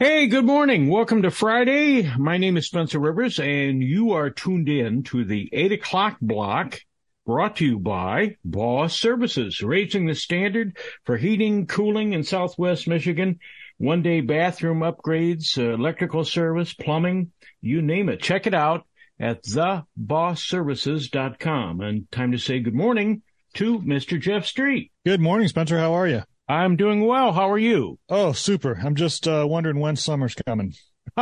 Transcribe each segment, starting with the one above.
Hey, good morning. Welcome to Friday. My name is Spencer Rivers, and you are tuned in to the 8 o'clock block brought to you by Boss Services, raising the standard for heating, cooling in Southwest Michigan. One day bathroom upgrades, uh, electrical service, plumbing, you name it. Check it out at thebossservices.com. And time to say good morning to Mr. Jeff Street. Good morning, Spencer. How are you? I'm doing well. How are you? Oh, super. I'm just uh, wondering when summer's coming.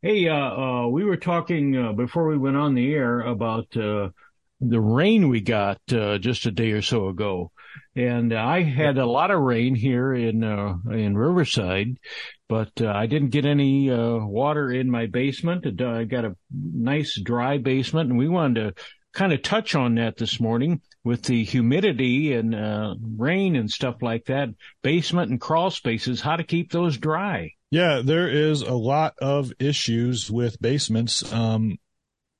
hey, uh, uh, we were talking uh, before we went on the air about uh, the rain we got uh, just a day or so ago, and I had a lot of rain here in in Riverside, but I didn't get any water in my basement. I got a nice dry basement, and we wanted to kind of touch on that this morning with the humidity and uh, rain and stuff like that, basement and crawl spaces, how to keep those dry. Yeah, there is a lot of issues with basements. Um,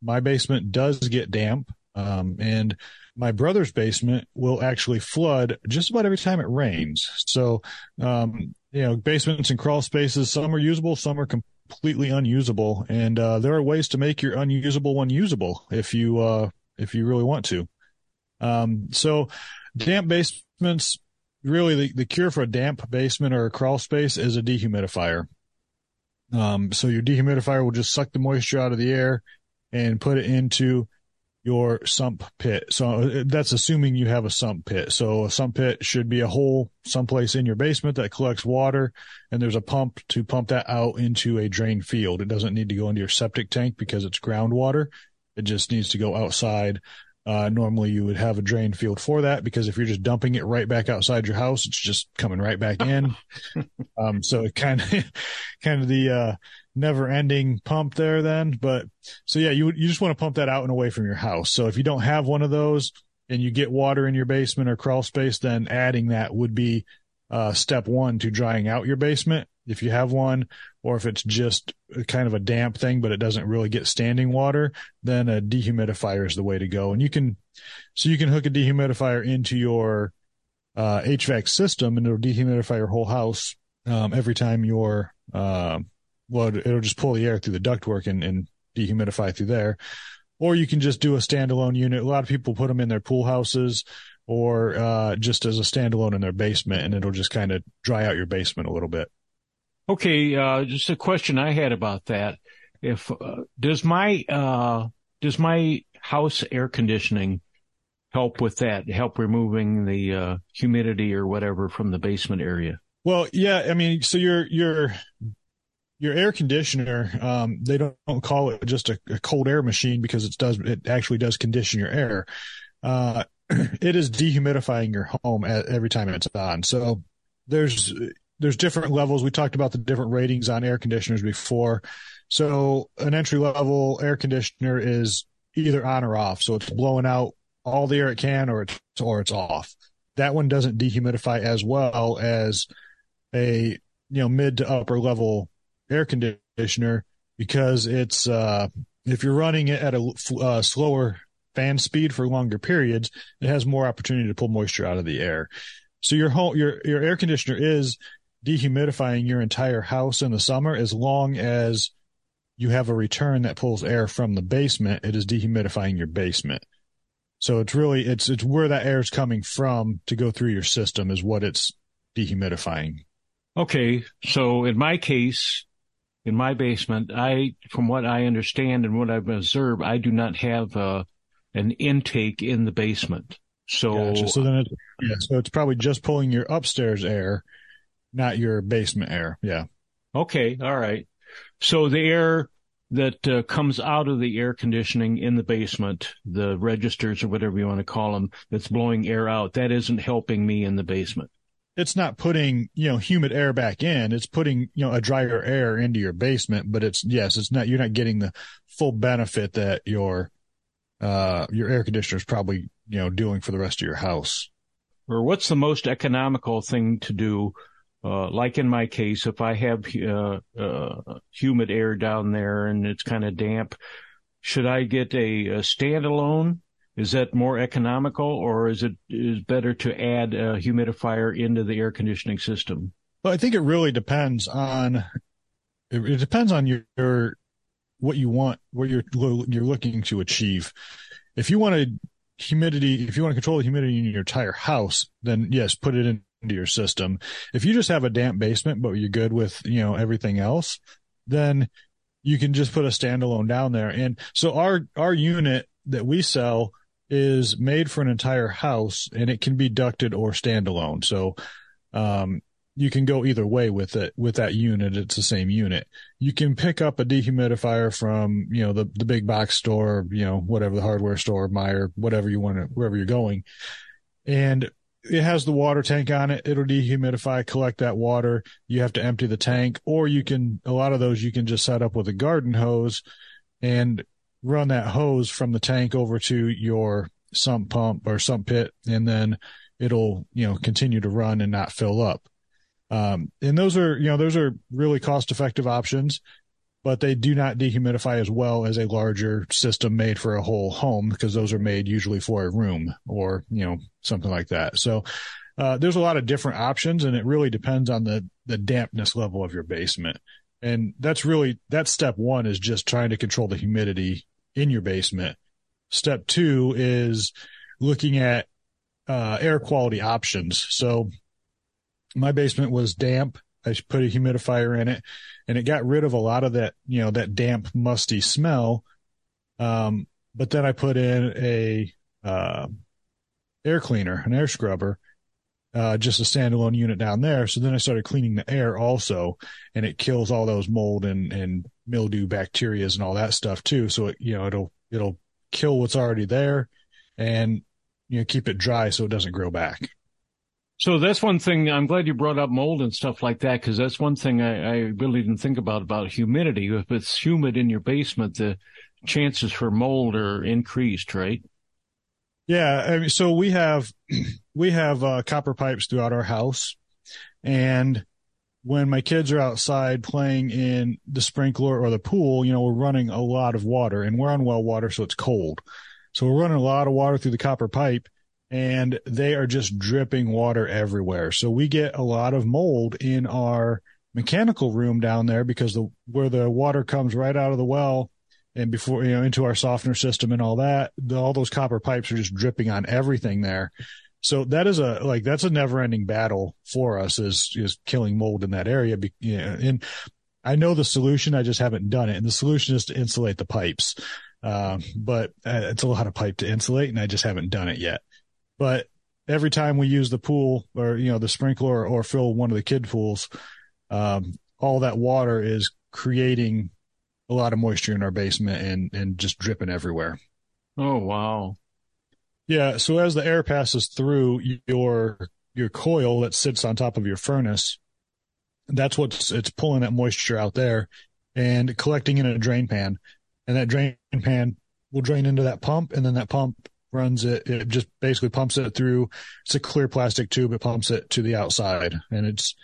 my basement does get damp, um, and my brother's basement will actually flood just about every time it rains. So, um, you know, basements and crawl spaces, some are usable, some are completely unusable, and uh, there are ways to make your unusable one usable if you uh, if you really want to. Um, so damp basements, really the, the cure for a damp basement or a crawl space is a dehumidifier. Um, so your dehumidifier will just suck the moisture out of the air and put it into your sump pit. So uh, that's assuming you have a sump pit. So a sump pit should be a hole someplace in your basement that collects water and there's a pump to pump that out into a drain field. It doesn't need to go into your septic tank because it's groundwater. It just needs to go outside uh, normally you would have a drain field for that because if you're just dumping it right back outside your house, it's just coming right back in. um, so it kind of, kind of the, uh, never ending pump there then. But so yeah, you, you just want to pump that out and away from your house. So if you don't have one of those and you get water in your basement or crawl space, then adding that would be, uh, step one to drying out your basement if you have one, or if it's just kind of a damp thing, but it doesn't really get standing water, then a dehumidifier is the way to go. And you can, so you can hook a dehumidifier into your uh, HVAC system and it'll dehumidify your whole house um, every time you're, uh, well, it'll just pull the air through the ductwork and, and dehumidify through there. Or you can just do a standalone unit. A lot of people put them in their pool houses or uh, just as a standalone in their basement, and it'll just kind of dry out your basement a little bit. Okay, uh, just a question I had about that. If uh, does my uh, does my house air conditioning help with that? Help removing the uh, humidity or whatever from the basement area? Well, yeah. I mean, so your your your air conditioner, um, they don't, don't call it just a, a, cold air machine because it does it actually does condition your air. Uh, it is dehumidifying your home every time it's on. So there's there's different levels. We talked about the different ratings on air conditioners before. So an entry level air conditioner is either on or off. So it's blowing out all the air it can or it's, or it's off. That one doesn't dehumidify as well as a, you know, mid to upper level air conditioner because it's, uh, if you're running it at a uh, slower fan speed for longer periods, it has more opportunity to pull moisture out of the air. So your whole, your, your air conditioner is dehumidifying your entire house in the summer as long as you have a return that pulls air from the basement it is dehumidifying your basement. So it's really it's it's where that air is coming from to go through your system is what it's dehumidifying. Okay so in my case in my basement i from what i understand and what i've observed i do not have uh, an intake in the basement. So gotcha. so then it, yeah so it's probably just pulling your upstairs air not your basement air. Yeah. Okay. All right. So the air that uh, comes out of the air conditioning in the basement, the registers or whatever you want to call them, that's blowing air out, that isn't helping me in the basement. It's not putting, you know, humid air back in. It's putting, you know, a drier air into your basement, but it's, yes, it's not, you're not getting the full benefit that your, uh, your air conditioner is probably, you know, doing for the rest of your house. Or what's the most economical thing to do uh, like in my case, if I have uh, uh, humid air down there and it's kind of damp, should I get a, a, standalone? Is that more economical, or is it is better to add a humidifier into the air conditioning system? Well, I think it really depends on it, it depends on your, your what you want, what you're you're looking to achieve. If you want to humidity, if you want to control the humidity in your entire house, then yes, put it in, into your system. If you just have a damp basement, but you're good with, you know, everything else, then you can just put a standalone down there. And so our, our unit that we sell is made for an entire house and it can be ducted or standalone. So, um, you can go either way with it with that unit. It's the same unit. You can pick up a dehumidifier from, you know, the, the big box store, you know, whatever the hardware store, Meijer, whatever you want to, wherever you're going. And it has the water tank on it. It'll dehumidify, collect that water. You have to empty the tank or you can, a lot of those you can just set up with a garden hose and run that hose from the tank over to your sump pump or sump pit. And then it'll, you know, continue to run and not fill up. Um, and those are, you know, those are really cost effective options, but they do not dehumidify as well as a larger system made for a whole home because those are made usually for a room or, you know, something like that. So, uh, there's a lot of different options and it really depends on the, the dampness level of your basement. And that's really, that step one is just trying to control the humidity in your basement. Step two is looking at, uh, air quality options. So my basement was damp. I put a humidifier in it and it got rid of a lot of that, you know, that damp, musty smell. Um, but then I put in a, uh, air cleaner, an air scrubber, uh, just a standalone unit down there. So then I started cleaning the air also, and it kills all those mold and, and mildew bacterias and all that stuff too. So it, you know, it'll, it'll kill what's already there and, you know, keep it dry so it doesn't grow back. So that's one thing. I'm glad you brought up mold and stuff like that because that's one thing I, I, really didn't think about about humidity. If it's humid in your basement, the chances for mold are increased, right? Yeah. I mean, so we have we have uh, copper pipes throughout our house, and when my kids are outside playing in the sprinkler or the pool, you know, we're running a lot of water, and we're on well water, so it's cold. So we're running a lot of water through the copper pipe and they are just dripping water everywhere. So we get a lot of mold in our mechanical room down there because the where the water comes right out of the well and before you know into our softener system and all that, the, all those copper pipes are just dripping on everything there. So that is a like that's a never ending battle for us is is killing mold in that area. You know, and I know the solution, I just haven't done it. And the solution is to insulate the pipes. Uh, but uh, it's a lot of pipe to insulate, and I just haven't done it yet. But every time we use the pool or, you know, the sprinkler or fill one of the kid pools, um, all that water is creating a lot of moisture in our basement and, and just dripping everywhere. Oh, wow. Yeah. So as the air passes through your, your coil that sits on top of your furnace, that's what's, it's pulling that moisture out there and collecting in a drain pan. And that drain pan will drain into that pump and then that pump runs it. It just basically pumps it through. It's a clear plastic tube. It pumps it to the outside, and it's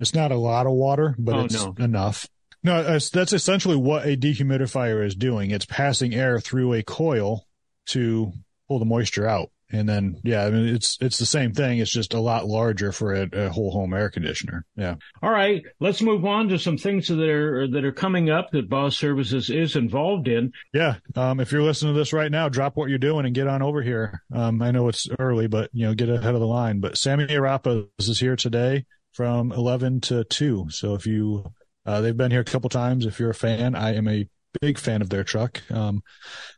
it's not a lot of water, but oh, it's no. enough. No, that's, that's essentially what a dehumidifier is doing. It's passing air through a coil to pull the moisture out. And then, yeah, I mean, it's, it's the same thing. It's just a lot larger for a, a, whole home air conditioner. Yeah. All right. Let's move on to some things that are, that are coming up that Boss Services is involved in. Yeah. Um, if you're listening to this right now, drop what you're doing and get on over here. Um, I know it's early, but you know, get ahead of the line, but Sammy Arapa is here today from 11 to 2. So if you, uh, they've been here a couple times. If you're a fan, I am a big fan of their truck. Um,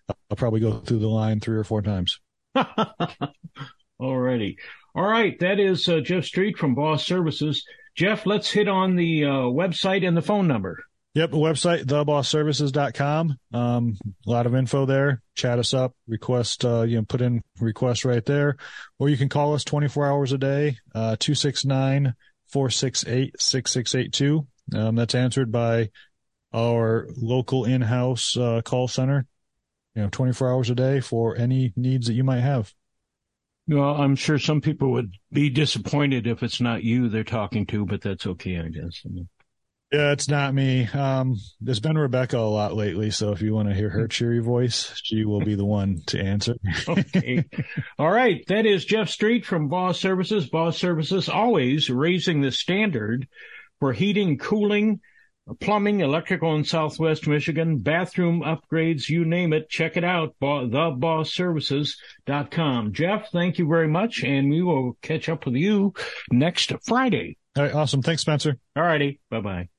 I'll probably go through the line three or four times. Alrighty. All right. That is uh, Jeff Street from Boss Services. Jeff, let's hit on the uh, website and the phone number. Yep, website thebossservices.com. Um, a lot of info there. Chat us up, request, uh, you know, put in requests right there, or you can call us 24 hours a day, uh, 269 468 6682. Um, that's answered by our local in-house uh, call center, you know, 24 hours a day for any needs that you might have. Well, I'm sure some people would be disappointed if it's not you they're talking to, but that's okay, I guess. Yeah, it's not me. Um, there's been Rebecca a lot lately, so if you want to hear her cheery voice, she will be the one to answer. okay. All right. That is Jeff Street from Boss Services. Boss Services always raising the standard for heating, cooling, plumbing, electrical in Southwest Michigan, bathroom upgrades, you name it. Check it out. Thebossservices.com. Jeff, thank you very much. And we will catch up with you next Friday. All right. Awesome. Thanks, Spencer. All righty. Bye bye.